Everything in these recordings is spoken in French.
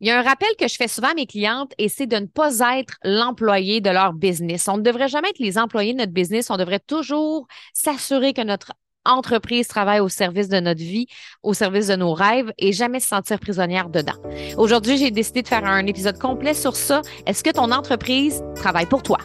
Il y a un rappel que je fais souvent à mes clientes et c'est de ne pas être l'employé de leur business. On ne devrait jamais être les employés de notre business. On devrait toujours s'assurer que notre entreprise travaille au service de notre vie, au service de nos rêves et jamais se sentir prisonnière dedans. Aujourd'hui, j'ai décidé de faire un épisode complet sur ça. Est-ce que ton entreprise travaille pour toi?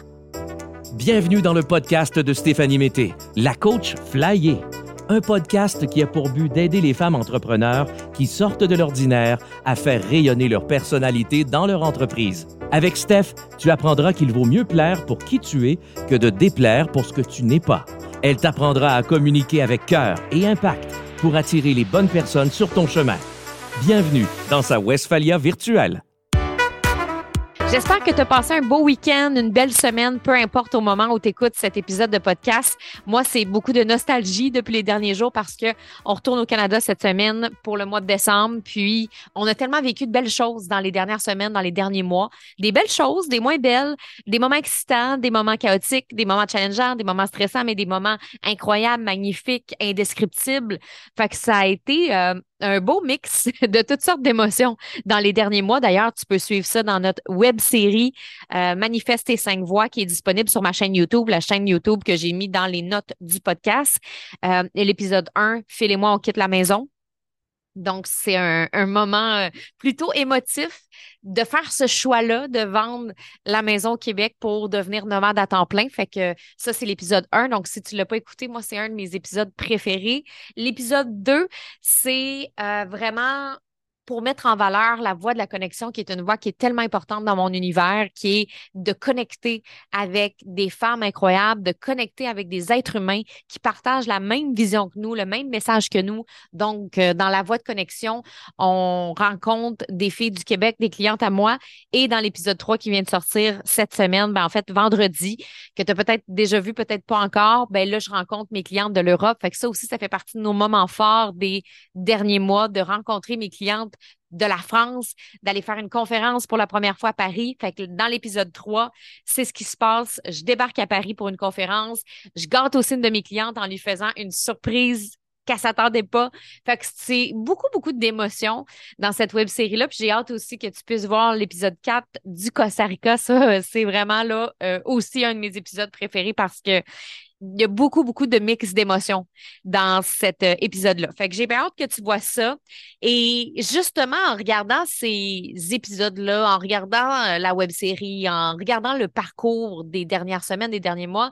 Bienvenue dans le podcast de Stéphanie Mété, la coach flyée un podcast qui a pour but d'aider les femmes entrepreneurs qui sortent de l'ordinaire à faire rayonner leur personnalité dans leur entreprise. Avec Steph, tu apprendras qu'il vaut mieux plaire pour qui tu es que de déplaire pour ce que tu n'es pas. Elle t'apprendra à communiquer avec cœur et impact pour attirer les bonnes personnes sur ton chemin. Bienvenue dans sa Westphalia virtuelle. J'espère que tu as passé un beau week-end, une belle semaine, peu importe au moment où tu écoutes cet épisode de podcast. Moi, c'est beaucoup de nostalgie depuis les derniers jours parce que on retourne au Canada cette semaine pour le mois de décembre. Puis, on a tellement vécu de belles choses dans les dernières semaines, dans les derniers mois. Des belles choses, des moins belles, des moments excitants, des moments chaotiques, des moments challengeants, des moments stressants, mais des moments incroyables, magnifiques, indescriptibles. Fait que ça a été euh, un beau mix de toutes sortes d'émotions dans les derniers mois. D'ailleurs, tu peux suivre ça dans notre web série euh, Manifeste tes cinq voix qui est disponible sur ma chaîne YouTube, la chaîne YouTube que j'ai mis dans les notes du podcast. Euh, l'épisode 1, Phil et moi, on quitte la maison. Donc, c'est un, moment euh, plutôt émotif de faire ce choix-là, de vendre la maison au Québec pour devenir nomade à temps plein. Fait que ça, c'est l'épisode 1. Donc, si tu ne l'as pas écouté, moi, c'est un de mes épisodes préférés. L'épisode 2, c'est euh, vraiment pour mettre en valeur la voix de la connexion, qui est une voix qui est tellement importante dans mon univers, qui est de connecter avec des femmes incroyables, de connecter avec des êtres humains qui partagent la même vision que nous, le même message que nous. Donc, euh, dans la voix de connexion, on rencontre des filles du Québec, des clientes à moi. Et dans l'épisode 3 qui vient de sortir cette semaine, ben, en fait, vendredi, que tu as peut-être déjà vu, peut-être pas encore, ben là, je rencontre mes clientes de l'Europe. Fait que ça aussi, ça fait partie de nos moments forts des derniers mois, de rencontrer mes clientes de la France, d'aller faire une conférence pour la première fois à Paris. Fait que dans l'épisode 3, c'est ce qui se passe. Je débarque à Paris pour une conférence. Je gâte aussi une de mes clientes en lui faisant une surprise qu'elle s'attendait pas. Fait que c'est beaucoup, beaucoup d'émotions dans cette web série-là. Puis j'ai hâte aussi que tu puisses voir l'épisode 4 du Costa Rica. Ça, c'est vraiment là euh, aussi un de mes épisodes préférés parce que il y a beaucoup, beaucoup de mix d'émotions dans cet euh, épisode-là. Fait que j'ai bien hâte que tu vois ça. Et justement, en regardant ces épisodes-là, en regardant euh, la web série, en regardant le parcours des dernières semaines, des derniers mois,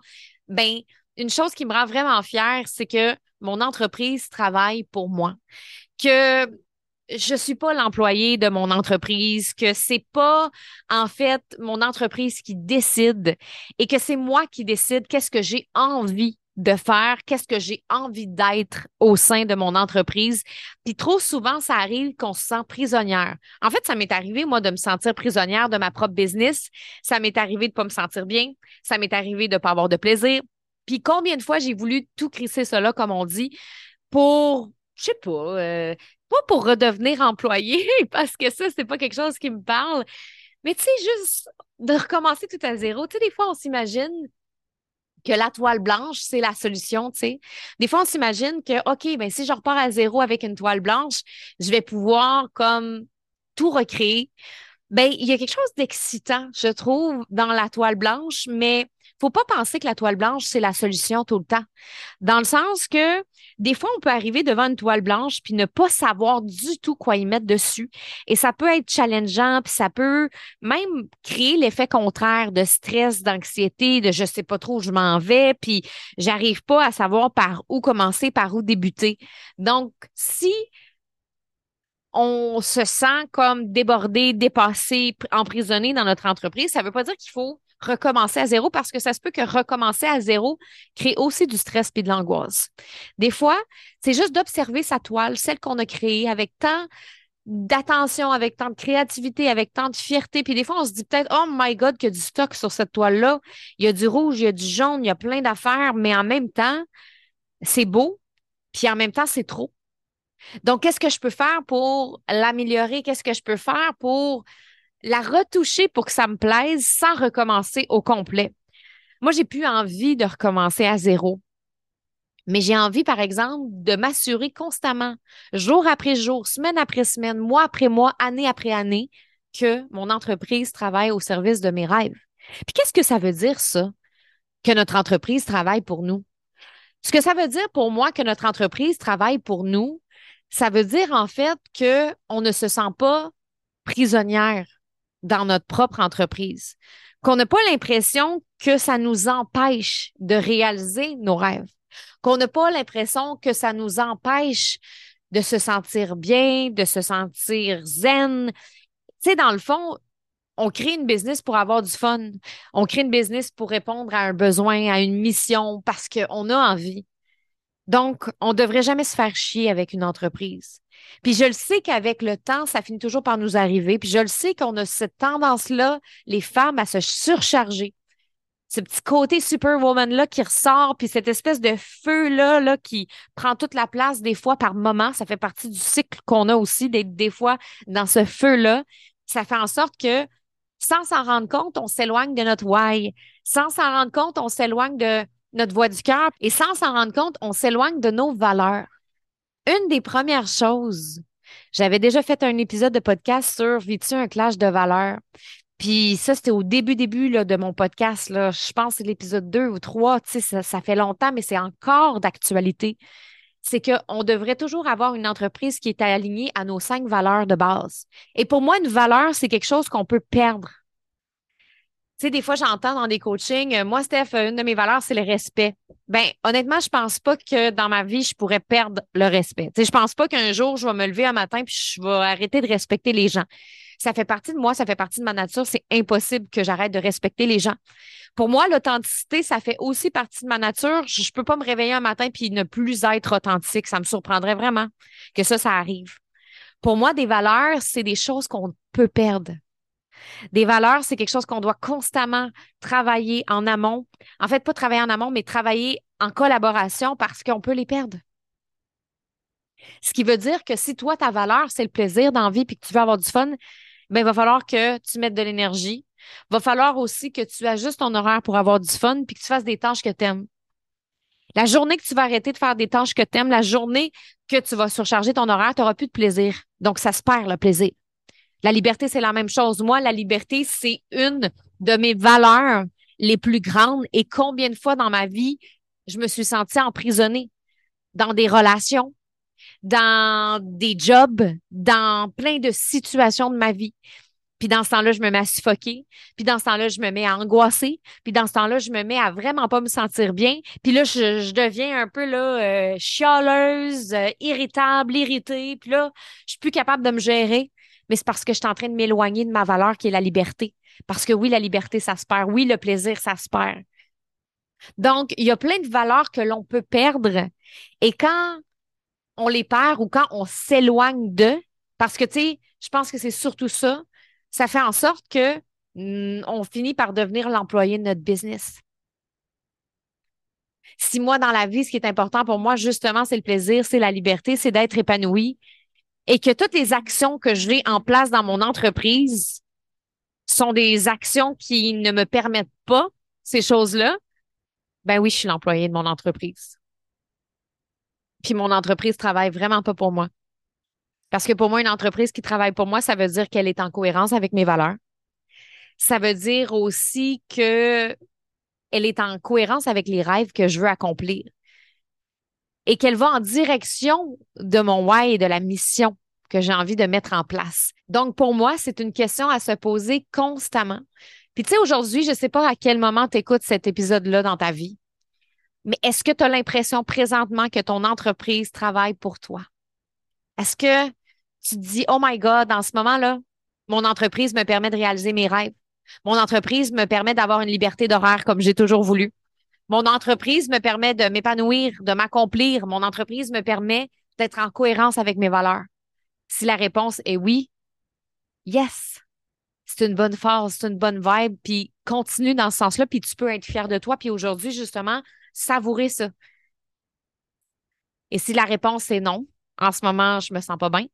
ben, une chose qui me rend vraiment fière, c'est que mon entreprise travaille pour moi. Que je suis pas l'employé de mon entreprise, que c'est pas en fait mon entreprise qui décide et que c'est moi qui décide qu'est-ce que j'ai envie de faire, qu'est-ce que j'ai envie d'être au sein de mon entreprise. Puis trop souvent, ça arrive qu'on se sent prisonnière. En fait, ça m'est arrivé, moi, de me sentir prisonnière de ma propre business. Ça m'est arrivé de pas me sentir bien. Ça m'est arrivé de pas avoir de plaisir. Puis combien de fois j'ai voulu tout crisser cela, comme on dit, pour, je sais pas, euh, pas pour redevenir employé, parce que ça, c'est pas quelque chose qui me parle, mais tu sais, juste de recommencer tout à zéro. Tu sais, des fois, on s'imagine que la toile blanche, c'est la solution, tu sais. Des fois, on s'imagine que, OK, ben si je repars à zéro avec une toile blanche, je vais pouvoir comme tout recréer. Ben, il y a quelque chose d'excitant, je trouve, dans la toile blanche, mais faut pas penser que la toile blanche, c'est la solution tout le temps. Dans le sens que des fois, on peut arriver devant une toile blanche puis ne pas savoir du tout quoi y mettre dessus. Et ça peut être challengeant, puis ça peut même créer l'effet contraire de stress, d'anxiété, de je sais pas trop où je m'en vais, puis j'arrive pas à savoir par où commencer, par où débuter. Donc, si on se sent comme débordé, dépassé, emprisonné dans notre entreprise, ça ne veut pas dire qu'il faut recommencer à zéro parce que ça se peut que recommencer à zéro crée aussi du stress et de l'angoisse. Des fois, c'est juste d'observer sa toile, celle qu'on a créée avec tant d'attention, avec tant de créativité, avec tant de fierté. Puis des fois, on se dit peut-être, oh my God, qu'il y a du stock sur cette toile-là. Il y a du rouge, il y a du jaune, il y a plein d'affaires, mais en même temps, c'est beau, puis en même temps, c'est trop. Donc, qu'est-ce que je peux faire pour l'améliorer? Qu'est-ce que je peux faire pour la retoucher pour que ça me plaise sans recommencer au complet. Moi, j'ai plus envie de recommencer à zéro. Mais j'ai envie, par exemple, de m'assurer constamment, jour après jour, semaine après semaine, mois après mois, année après année, que mon entreprise travaille au service de mes rêves. Puis qu'est-ce que ça veut dire, ça, que notre entreprise travaille pour nous? Ce que ça veut dire pour moi que notre entreprise travaille pour nous, ça veut dire en fait qu'on ne se sent pas prisonnière dans notre propre entreprise, qu'on n'a pas l'impression que ça nous empêche de réaliser nos rêves, qu'on n'a pas l'impression que ça nous empêche de se sentir bien, de se sentir zen. Tu sais, dans le fond, on crée une business pour avoir du fun. On crée une business pour répondre à un besoin, à une mission, parce qu'on a envie. Donc, on ne devrait jamais se faire chier avec une entreprise. Puis je le sais qu'avec le temps, ça finit toujours par nous arriver. Puis je le sais qu'on a cette tendance-là, les femmes, à se surcharger. Ce petit côté superwoman-là qui ressort, puis cette espèce de feu-là là, qui prend toute la place des fois par moment, ça fait partie du cycle qu'on a aussi, des, des fois dans ce feu-là. Ça fait en sorte que sans s'en rendre compte, on s'éloigne de notre why. Sans s'en rendre compte, on s'éloigne de notre voix du cœur. Et sans s'en rendre compte, on s'éloigne de nos valeurs. Une des premières choses, j'avais déjà fait un épisode de podcast sur Vis-tu un clash de valeurs? Puis ça, c'était au début, début là, de mon podcast. Là. Je pense que c'est l'épisode 2 ou 3. Tu sais, ça, ça fait longtemps, mais c'est encore d'actualité. C'est qu'on devrait toujours avoir une entreprise qui est alignée à nos cinq valeurs de base. Et pour moi, une valeur, c'est quelque chose qu'on peut perdre. Des fois, j'entends dans des coachings, euh, moi, Steph, une de mes valeurs, c'est le respect. Ben, honnêtement, je pense pas que dans ma vie, je pourrais perdre le respect. Tu sais, je pense pas qu'un jour, je vais me lever un matin puis je vais arrêter de respecter les gens. Ça fait partie de moi, ça fait partie de ma nature. C'est impossible que j'arrête de respecter les gens. Pour moi, l'authenticité, ça fait aussi partie de ma nature. Je, je peux pas me réveiller un matin puis ne plus être authentique. Ça me surprendrait vraiment que ça, ça arrive. Pour moi, des valeurs, c'est des choses qu'on peut perdre. Des valeurs, c'est quelque chose qu'on doit constamment travailler en amont. En fait, pas travailler en amont, mais travailler en collaboration parce qu'on peut les perdre. Ce qui veut dire que si toi, ta valeur, c'est le plaisir d'envie puis que tu veux avoir du fun, ben, il va falloir que tu mettes de l'énergie. Il va falloir aussi que tu ajustes ton horaire pour avoir du fun puis que tu fasses des tâches que tu aimes. La journée que tu vas arrêter de faire des tâches que tu aimes, la journée que tu vas surcharger ton horaire, tu n'auras plus de plaisir. Donc, ça se perd le plaisir. La liberté, c'est la même chose. Moi, la liberté, c'est une de mes valeurs les plus grandes. Et combien de fois dans ma vie, je me suis sentie emprisonnée dans des relations, dans des jobs, dans plein de situations de ma vie. Puis dans ce temps-là, je me mets à suffoquer. Puis dans ce temps-là, je me mets à angoisser. Puis dans ce temps-là, je me mets à vraiment pas me sentir bien. Puis là, je, deviens un peu là, euh, chialeuse, euh, irritable, irritée. Puis là, je suis plus capable de me gérer mais c'est parce que je suis en train de m'éloigner de ma valeur qui est la liberté. Parce que oui, la liberté, ça se perd. Oui, le plaisir, ça se perd. Donc, il y a plein de valeurs que l'on peut perdre. Et quand on les perd ou quand on s'éloigne d'eux, parce que, tu sais, je pense que c'est surtout ça, ça fait en sorte que mm, on finit par devenir l'employé de notre business. Si moi, dans la vie, ce qui est important pour moi, justement, c'est le plaisir, c'est la liberté, c'est d'être épanoui, et que toutes les actions que j'ai en place dans mon entreprise sont des actions qui ne me permettent pas ces choses-là, ben oui, je suis l'employé de mon entreprise. Puis mon entreprise travaille vraiment pas pour moi. Parce que pour moi, une entreprise qui travaille pour moi, ça veut dire qu'elle est en cohérence avec mes valeurs. Ça veut dire aussi que elle est en cohérence avec les rêves que je veux accomplir et qu'elle va en direction de mon why et de la mission que j'ai envie de mettre en place. Donc, pour moi, c'est une question à se poser constamment. Puis, tu sais, aujourd'hui, je ne sais pas à quel moment tu écoutes cet épisode-là dans ta vie, mais est-ce que tu as l'impression présentement que ton entreprise travaille pour toi? Est-ce que tu te dis, oh my God, en ce moment-là, mon entreprise me permet de réaliser mes rêves. Mon entreprise me permet d'avoir une liberté d'horaire comme j'ai toujours voulu. Mon entreprise me permet de m'épanouir, de m'accomplir. Mon entreprise me permet d'être en cohérence avec mes valeurs. Si la réponse est oui, yes, c'est une bonne phase, c'est une bonne vibe, puis continue dans ce sens-là, puis tu peux être fier de toi, puis aujourd'hui, justement, savourer ça. Et si la réponse est non, en ce moment, je me sens pas bien,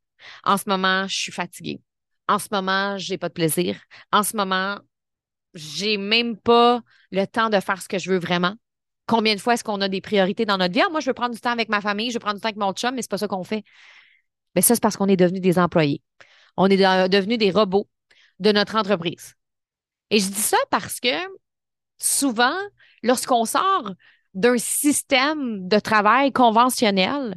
en ce moment, je suis fatiguée, en ce moment, j'ai pas de plaisir, en ce moment, j'ai même pas le temps de faire ce que je veux vraiment. Combien de fois est-ce qu'on a des priorités dans notre vie? Ah, moi, je veux prendre du temps avec ma famille, je veux prendre du temps avec mon chum, mais c'est pas ça qu'on fait. Mais ça, c'est parce qu'on est devenu des employés. On est devenus des robots. de notre entreprise. Et je dis ça parce que souvent, lorsqu'on sort d'un système de travail conventionnel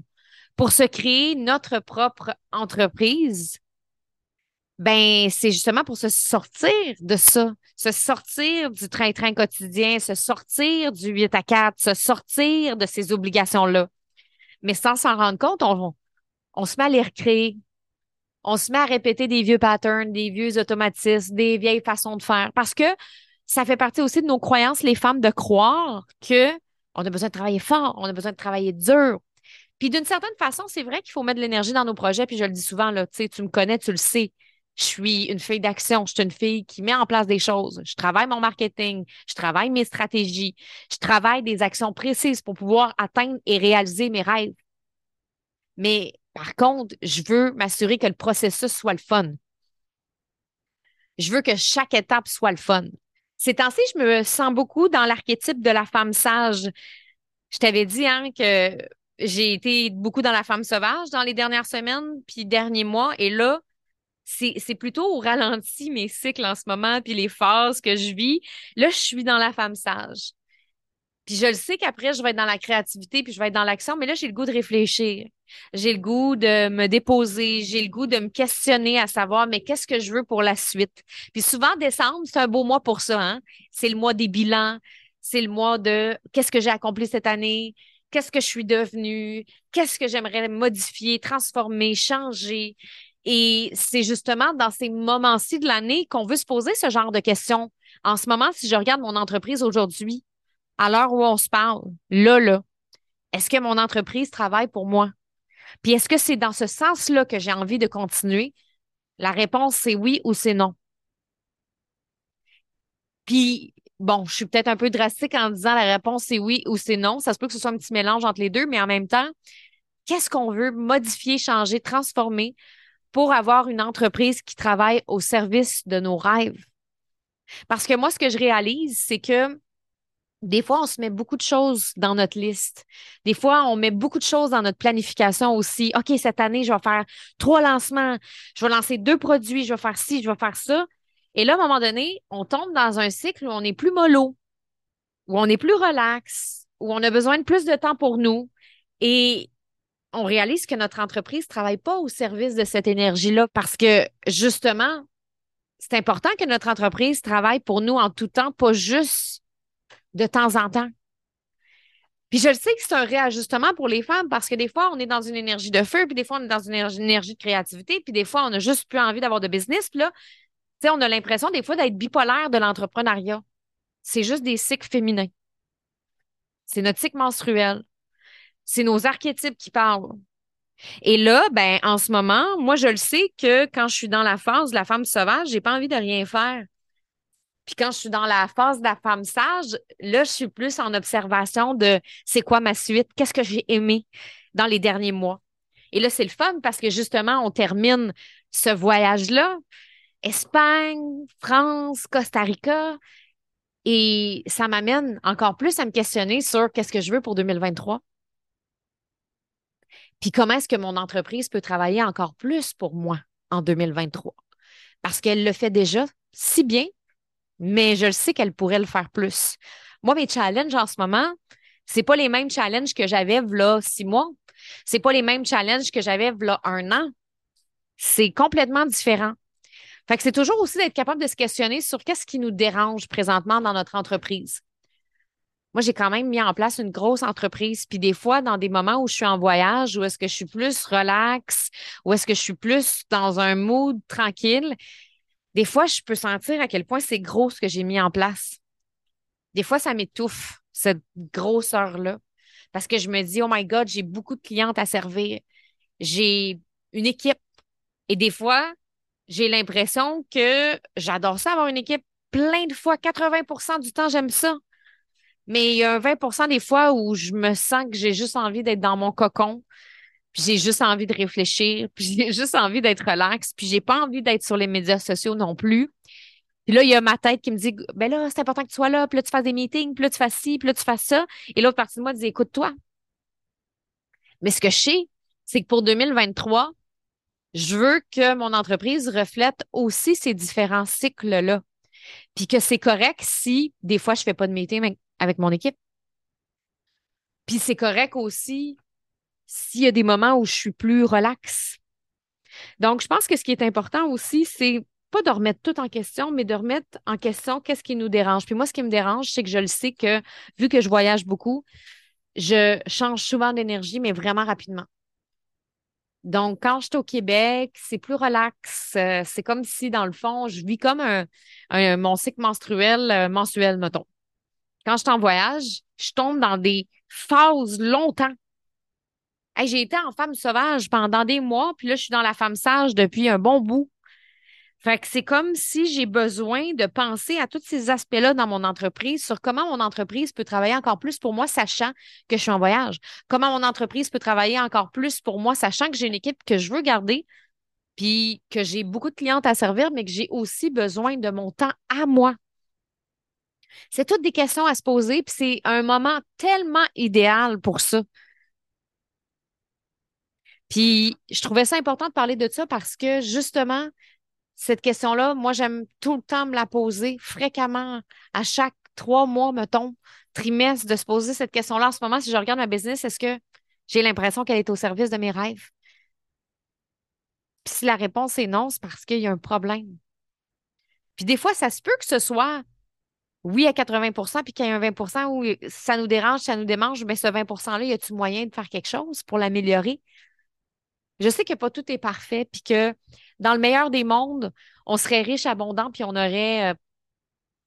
pour se créer notre propre entreprise, ben c'est justement pour se sortir de ça, se sortir du train-train quotidien, se sortir du 8 à 4, se sortir de ces obligations-là. Mais sans s'en rendre compte, on, on se met à les recréer. On se met à répéter des vieux patterns, des vieux automatismes, des vieilles façons de faire. Parce que ça fait partie aussi de nos croyances, les femmes, de croire que on a besoin de travailler fort, on a besoin de travailler dur. Puis d'une certaine façon, c'est vrai qu'il faut mettre de l'énergie dans nos projets. Puis je le dis souvent, là, tu me connais, tu le sais. Je suis une fille d'action, je suis une fille qui met en place des choses. Je travaille mon marketing, je travaille mes stratégies, je travaille des actions précises pour pouvoir atteindre et réaliser mes rêves. Mais par contre, je veux m'assurer que le processus soit le fun. Je veux que chaque étape soit le fun. Ces temps-ci, je me sens beaucoup dans l'archétype de la femme sage. Je t'avais dit hein, que j'ai été beaucoup dans la femme sauvage dans les dernières semaines, puis derniers mois, et là, c'est plutôt au ralenti mes cycles en ce moment, puis les phases que je vis. Là, je suis dans la femme sage. Puis je le sais qu'après, je vais être dans la créativité, puis je vais être dans l'action, mais là, j'ai le goût de réfléchir. J'ai le goût de me déposer, j'ai le goût de me questionner à savoir, mais qu'est-ce que je veux pour la suite? Puis souvent, décembre, c'est un beau mois pour ça. Hein? C'est le mois des bilans, c'est le mois de qu'est-ce que j'ai accompli cette année, qu'est-ce que je suis devenue, qu'est-ce que j'aimerais modifier, transformer, changer? Et c'est justement dans ces moments-ci de l'année qu'on veut se poser ce genre de questions. En ce moment, si je regarde mon entreprise aujourd'hui, à l'heure où on se parle, là, là, est-ce que mon entreprise travaille pour moi? Puis est-ce que c'est dans ce sens-là que j'ai envie de continuer? La réponse, c'est oui ou c'est non. Puis, bon, je suis peut-être un peu drastique en disant la réponse, c'est oui ou c'est non. Ça se peut que ce soit un petit mélange entre les deux, mais en même temps, qu'est-ce qu'on veut? Modifier, changer, transformer? Pour avoir une entreprise qui travaille au service de nos rêves? Parce que moi, ce que je réalise, c'est que des fois, on se met beaucoup de choses dans notre liste. Des fois, on met beaucoup de choses dans notre planification aussi. OK, cette année, je vais faire trois lancements. Je vais lancer deux produits. Je vais faire ci, je vais faire ça. Et là, à un moment donné, on tombe dans un cycle où on est plus mollo, où on est plus relax, où on a besoin de plus de temps pour nous. Et on réalise que notre entreprise ne travaille pas au service de cette énergie-là parce que, justement, c'est important que notre entreprise travaille pour nous en tout temps, pas juste de temps en temps. Puis je le sais que c'est un réajustement pour les femmes parce que des fois, on est dans une énergie de feu, puis des fois, on est dans une énergie, de créativité, puis des fois, on a juste plus envie d'avoir de business. Puis là, tu sais, on a l'impression des fois d'être bipolaire de l'entrepreneuriat. C'est juste des cycles féminins. C'est notre cycle menstruel. C'est nos archétypes qui parlent. Et là, ben, en ce moment, moi, je le sais que quand je suis dans la phase de la femme sauvage, j'ai pas envie de rien faire. Puis quand je suis dans la phase de la femme sage, là, je suis plus en observation de c'est quoi ma suite, qu'est-ce que j'ai aimé dans les derniers mois. Et là, c'est le fun parce que justement, on termine ce voyage-là. Espagne, France, Costa Rica. Et ça m'amène encore plus à me questionner sur qu'est-ce que je veux pour 2023. Puis comment est-ce que mon entreprise peut travailler encore plus pour moi en 2023? Parce qu'elle le fait déjà si bien mais je le sais qu'elle pourrait le faire plus. Moi, mes challenges en ce moment, c'est pas les mêmes challenges que j'avais là six mois. C'est pas les mêmes challenges que j'avais là un an. C'est complètement différent. Fait que c'est toujours aussi d'être capable de se questionner sur qu'est-ce qui nous dérange présentement dans notre entreprise. Moi, j'ai quand même mis en place une grosse entreprise. Puis des fois, dans des moments où je suis en voyage, où est-ce que je suis plus relax, où est-ce que je suis plus dans un mood tranquille, des fois, je peux sentir à quel point c'est gros ce que j'ai mis en place. Des fois, ça m'étouffe, cette grosseur-là. Parce que je me dis, oh my God, j'ai beaucoup de clientes à servir. J'ai une équipe. Et des fois, j'ai l'impression que j'adore ça, avoir une équipe plein de fois. 80% du temps, j'aime ça. Mais il y a un 20% des fois où je me sens que j'ai juste envie d'être dans mon cocon, puis j'ai juste envie de réfléchir, puis j'ai juste envie d'être relax, puis j'ai pas envie d'être sur les médias sociaux non plus. Puis là, il y a ma tête qui me dit ben là, c'est important que tu sois là, puis là, tu fasses des meetings, puis là, tu fasses ci, puis là, tu fasses ça. Et l'autre partie de moi dit écoute-toi. Mais ce que je sais, c'est que pour 2023, Je veux que mon entreprise reflète aussi ces différents cycles-là. Puis que c'est correct si des fois je fais pas de meeting avec mon équipe. Puis c'est correct aussi s'il y a des moments où je suis plus relax. Donc, je pense que ce qui est important aussi, c'est pas de remettre tout en question, mais de remettre en question qu'est-ce qui nous dérange. Puis moi, ce qui me dérange, c'est que je le sais que vu que je voyage beaucoup, je change souvent d'énergie, mais vraiment rapidement. Donc, quand je suis au Québec, c'est plus relax. Euh, c'est comme si, dans le fond, je vis comme un, mon cycle menstruel euh, mensuel, mettons. Quand je suis en voyage, je tombe dans des phases longtemps. j'ai été en femme sauvage pendant des mois, puis là, je suis dans la femme sage depuis un bon bout. Fait c'est comme si j'ai besoin de penser à tous ces aspects-là dans mon entreprise, sur comment mon entreprise peut travailler encore plus pour moi, sachant que je suis en voyage. Comment mon entreprise peut travailler encore plus pour moi, sachant que j'ai une équipe que je veux garder, puis que j'ai beaucoup de clientes à servir, mais que j'ai aussi besoin de mon temps à moi. C'est toutes des questions à se poser, puis c'est un moment tellement idéal pour ça. Puis je trouvais ça important de parler de ça parce que justement, cette question-là, moi, j'aime tout le temps me la poser fréquemment, à chaque trois mois, mettons, trimestre, de se poser cette question-là. En ce moment, si je regarde ma business, est-ce que j'ai l'impression qu'elle est au service de mes rêves? Puis si la réponse est non, c'est parce qu'il y a un problème. Puis des fois, ça se peut que ce soit oui à 80% puis qu'il y ait un 20% où ça nous dérange, ça nous démange, mais ce 20 %-là, y a-t-il moyen de faire quelque chose pour l'améliorer? Je sais que pas tout est parfait, puis que dans le meilleur des mondes, on serait riche, abondant, puis on aurait euh,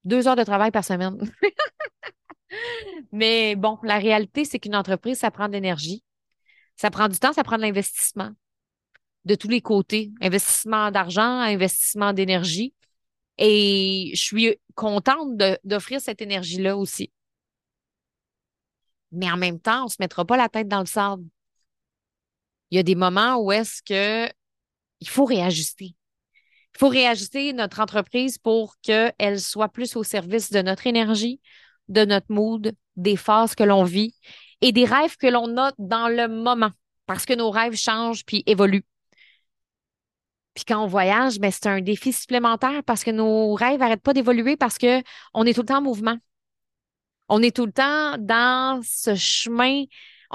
deux heures de travail par semaine. Mais bon, la réalité, c'est qu'une entreprise, ça prend de l'énergie. Ça prend du temps, ça prend de l'investissement de tous les côtés. Investissement d'argent, investissement d'énergie. Et je suis contente d'offrir cette énergie-là aussi. Mais en même temps, on ne se mettra pas la tête dans le sable il y a des moments où est-ce que il faut réajuster. Il faut réajuster notre entreprise pour qu'elle soit plus au service de notre énergie, de notre mood, des phases que l'on vit et des rêves que l'on a dans le moment parce que nos rêves changent puis évoluent. Puis quand on voyage, ben, c'est un défi supplémentaire parce que nos rêves n'arrêtent pas d'évoluer parce qu'on est tout le temps en mouvement. On est tout le temps dans ce chemin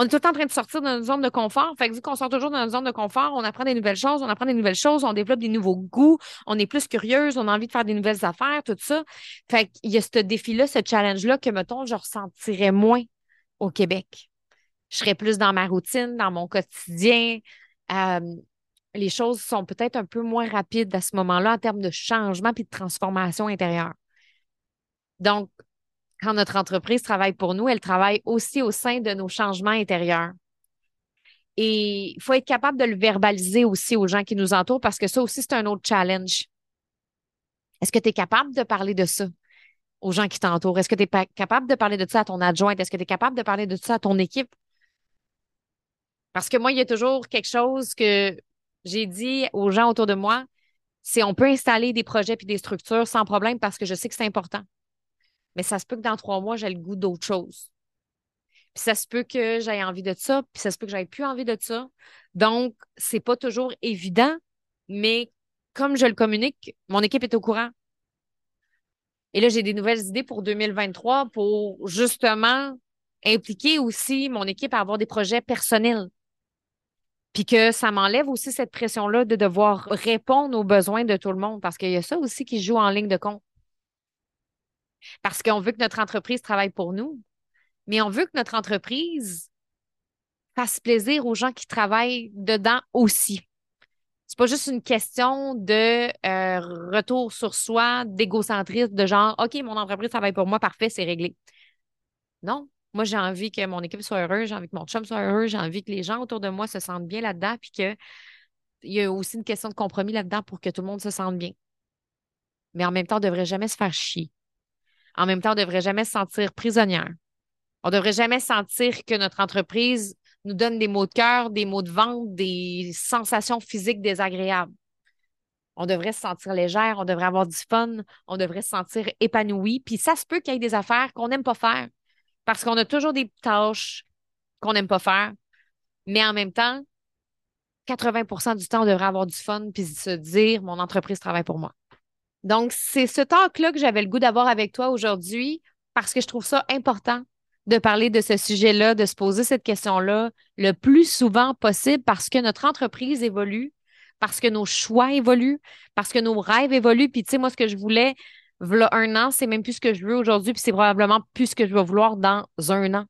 on est tout le temps en train de sortir de notre zone de confort. Fait que vu qu'on sort toujours de notre zone de confort, on apprend des nouvelles choses, on apprend des nouvelles choses, on développe des nouveaux goûts, on est plus curieuse, on a envie de faire des nouvelles affaires, tout ça. Fait qu'il y a ce défi-là, ce challenge-là que, mettons, je ressentirais moins au Québec. Je serais plus dans ma routine, dans mon quotidien. Euh, les choses sont peut-être un peu moins rapides à ce moment-là en termes de changement puis de transformation intérieure. Donc, quand notre entreprise travaille pour nous, elle travaille aussi au sein de nos changements intérieurs. Et il faut être capable de le verbaliser aussi aux gens qui nous entourent parce que ça aussi, c'est un autre challenge. Est-ce que tu es capable de parler de ça aux gens qui t'entourent? Est-ce que tu es capable de parler de ça à ton adjointe? Est-ce que tu es capable de parler de ça à ton équipe? Parce que moi, il y a toujours quelque chose que j'ai dit aux gens autour de moi, c'est on peut installer des projets puis des structures sans problème parce que je sais que c'est important mais ça se peut que dans trois mois, j'ai le goût d'autre chose. Puis ça se peut que j'aie envie de ça, puis ça se peut que j'aie plus envie de ça. Donc, c'est pas toujours évident, mais comme je le communique, mon équipe est au courant. Et là, j'ai des nouvelles idées pour 2023 pour justement impliquer aussi mon équipe à avoir des projets personnels. Puis que ça m'enlève aussi cette pression-là de devoir répondre aux besoins de tout le monde parce qu'il y a ça aussi qui joue en ligne de compte parce qu'on veut que notre entreprise travaille pour nous, mais on veut que notre entreprise fasse plaisir aux gens qui travaillent dedans aussi. C'est pas juste une question de euh, retour sur soi, d'égocentrisme, de genre, OK, mon entreprise travaille pour moi, parfait, c'est réglé. Non, moi, j'ai envie que mon équipe soit heureuse, j'ai envie que mon chum soit heureux, j'ai envie que les gens autour de moi se sentent bien là-dedans, puis qu'il y a aussi une question de compromis là-dedans pour que tout le monde se sente bien. Mais en même temps, on ne devrait jamais se faire chier. En même temps, on ne devrait jamais se sentir prisonnière. On ne devrait jamais sentir que notre entreprise nous donne des maux de cœur, des maux de ventre, des sensations physiques désagréables. On devrait se sentir légère, on devrait avoir du fun, on devrait se sentir épanoui. Puis ça se peut qu'il y ait des affaires qu'on n'aime pas faire parce qu'on a toujours des tâches qu'on n'aime pas faire. Mais en même temps, 80% du temps, on devrait avoir du fun puis se dire mon entreprise travaille pour moi. Donc, c'est ce talk-là que j'avais le goût d'avoir avec toi aujourd'hui parce que je trouve ça important de parler de ce sujet-là, de se poser cette question-là le plus souvent possible parce que notre entreprise évolue, parce que nos choix évoluent, parce que nos rêves évoluent. Puis, tu sais, moi, ce que je voulais, voilà un an, c'est même plus ce que je veux aujourd'hui, puis c'est probablement plus ce que je vais vouloir dans un an.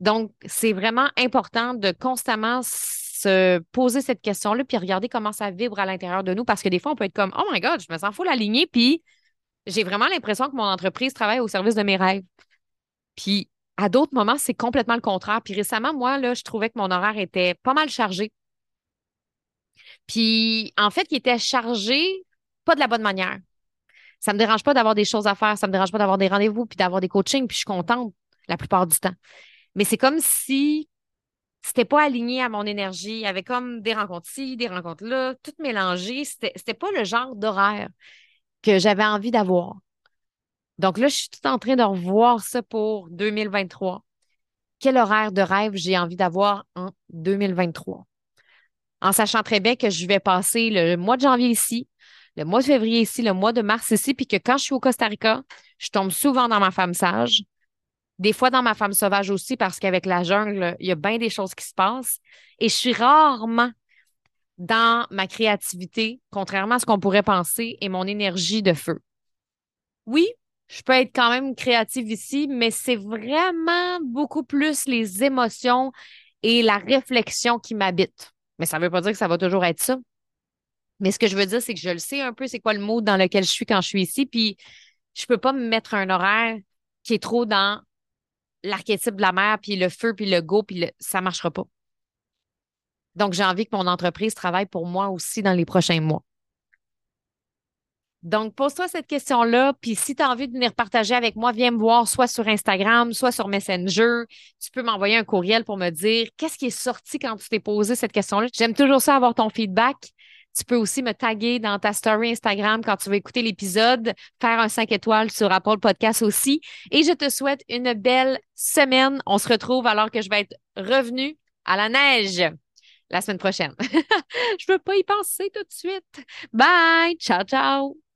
Donc, c'est vraiment important de constamment se poser cette question-là, puis regarder comment ça vibre à l'intérieur de nous, parce que des fois, on peut être comme, oh my God, je me sens fou l'aligner, puis j'ai vraiment l'impression que mon entreprise travaille au service de mes rêves. Puis, à d'autres moments, c'est complètement le contraire. Puis récemment, moi, là, je trouvais que mon horaire était pas mal chargé. Puis, en fait, il était chargé pas de la bonne manière. Ça me dérange pas d'avoir des choses à faire, ça me dérange pas d'avoir des rendez-vous, puis d'avoir des coachings, puis je suis contente la plupart du temps. Mais c'est comme si c'était pas aligné à mon énergie. Il y avait comme des rencontres ci, des rencontres là, tout mélangé. C'était, c'était pas le genre d'horaire que j'avais envie d'avoir. Donc là, je suis tout en train de revoir ça pour 2023. Quel horaire de rêve j'ai envie d'avoir en 2023? En sachant très bien que je vais passer le mois de janvier ici, le mois de février ici, le mois de mars ici, puis que quand je suis au Costa Rica, je tombe souvent dans ma femme sage. Des fois dans ma femme sauvage aussi, parce qu'avec la jungle, il y a bien des choses qui se passent. Et je suis rarement dans ma créativité, contrairement à ce qu'on pourrait penser, et mon énergie de feu. Oui, je peux être quand même créative ici, mais c'est vraiment beaucoup plus les émotions et la réflexion qui m'habitent. Mais ça ne veut pas dire que ça va toujours être ça. Mais ce que je veux dire, c'est que je le sais un peu, c'est quoi le mode dans lequel je suis quand je suis ici. Puis je peux pas me mettre un horaire qui est trop dans l'archétype de la mer, puis le feu, puis le go, puis le... ça marchera pas. Donc, j'ai envie que mon entreprise travaille pour moi aussi dans les prochains mois. Donc, pose-toi cette question-là, puis si tu as envie de venir partager avec moi, viens me voir soit sur Instagram, soit sur Messenger. Tu peux m'envoyer un courriel pour me dire qu'est-ce qui est sorti quand tu t'es posé cette question-là? J'aime toujours ça avoir ton feedback. Tu peux aussi me taguer dans ta story Instagram quand tu vas écouter l'épisode, faire un 5 étoiles sur Apple Podcast aussi. Et je te souhaite une belle semaine. On se retrouve alors que je vais être revenue à la neige la semaine prochaine. je veux pas y penser tout de suite. Bye! Ciao, ciao!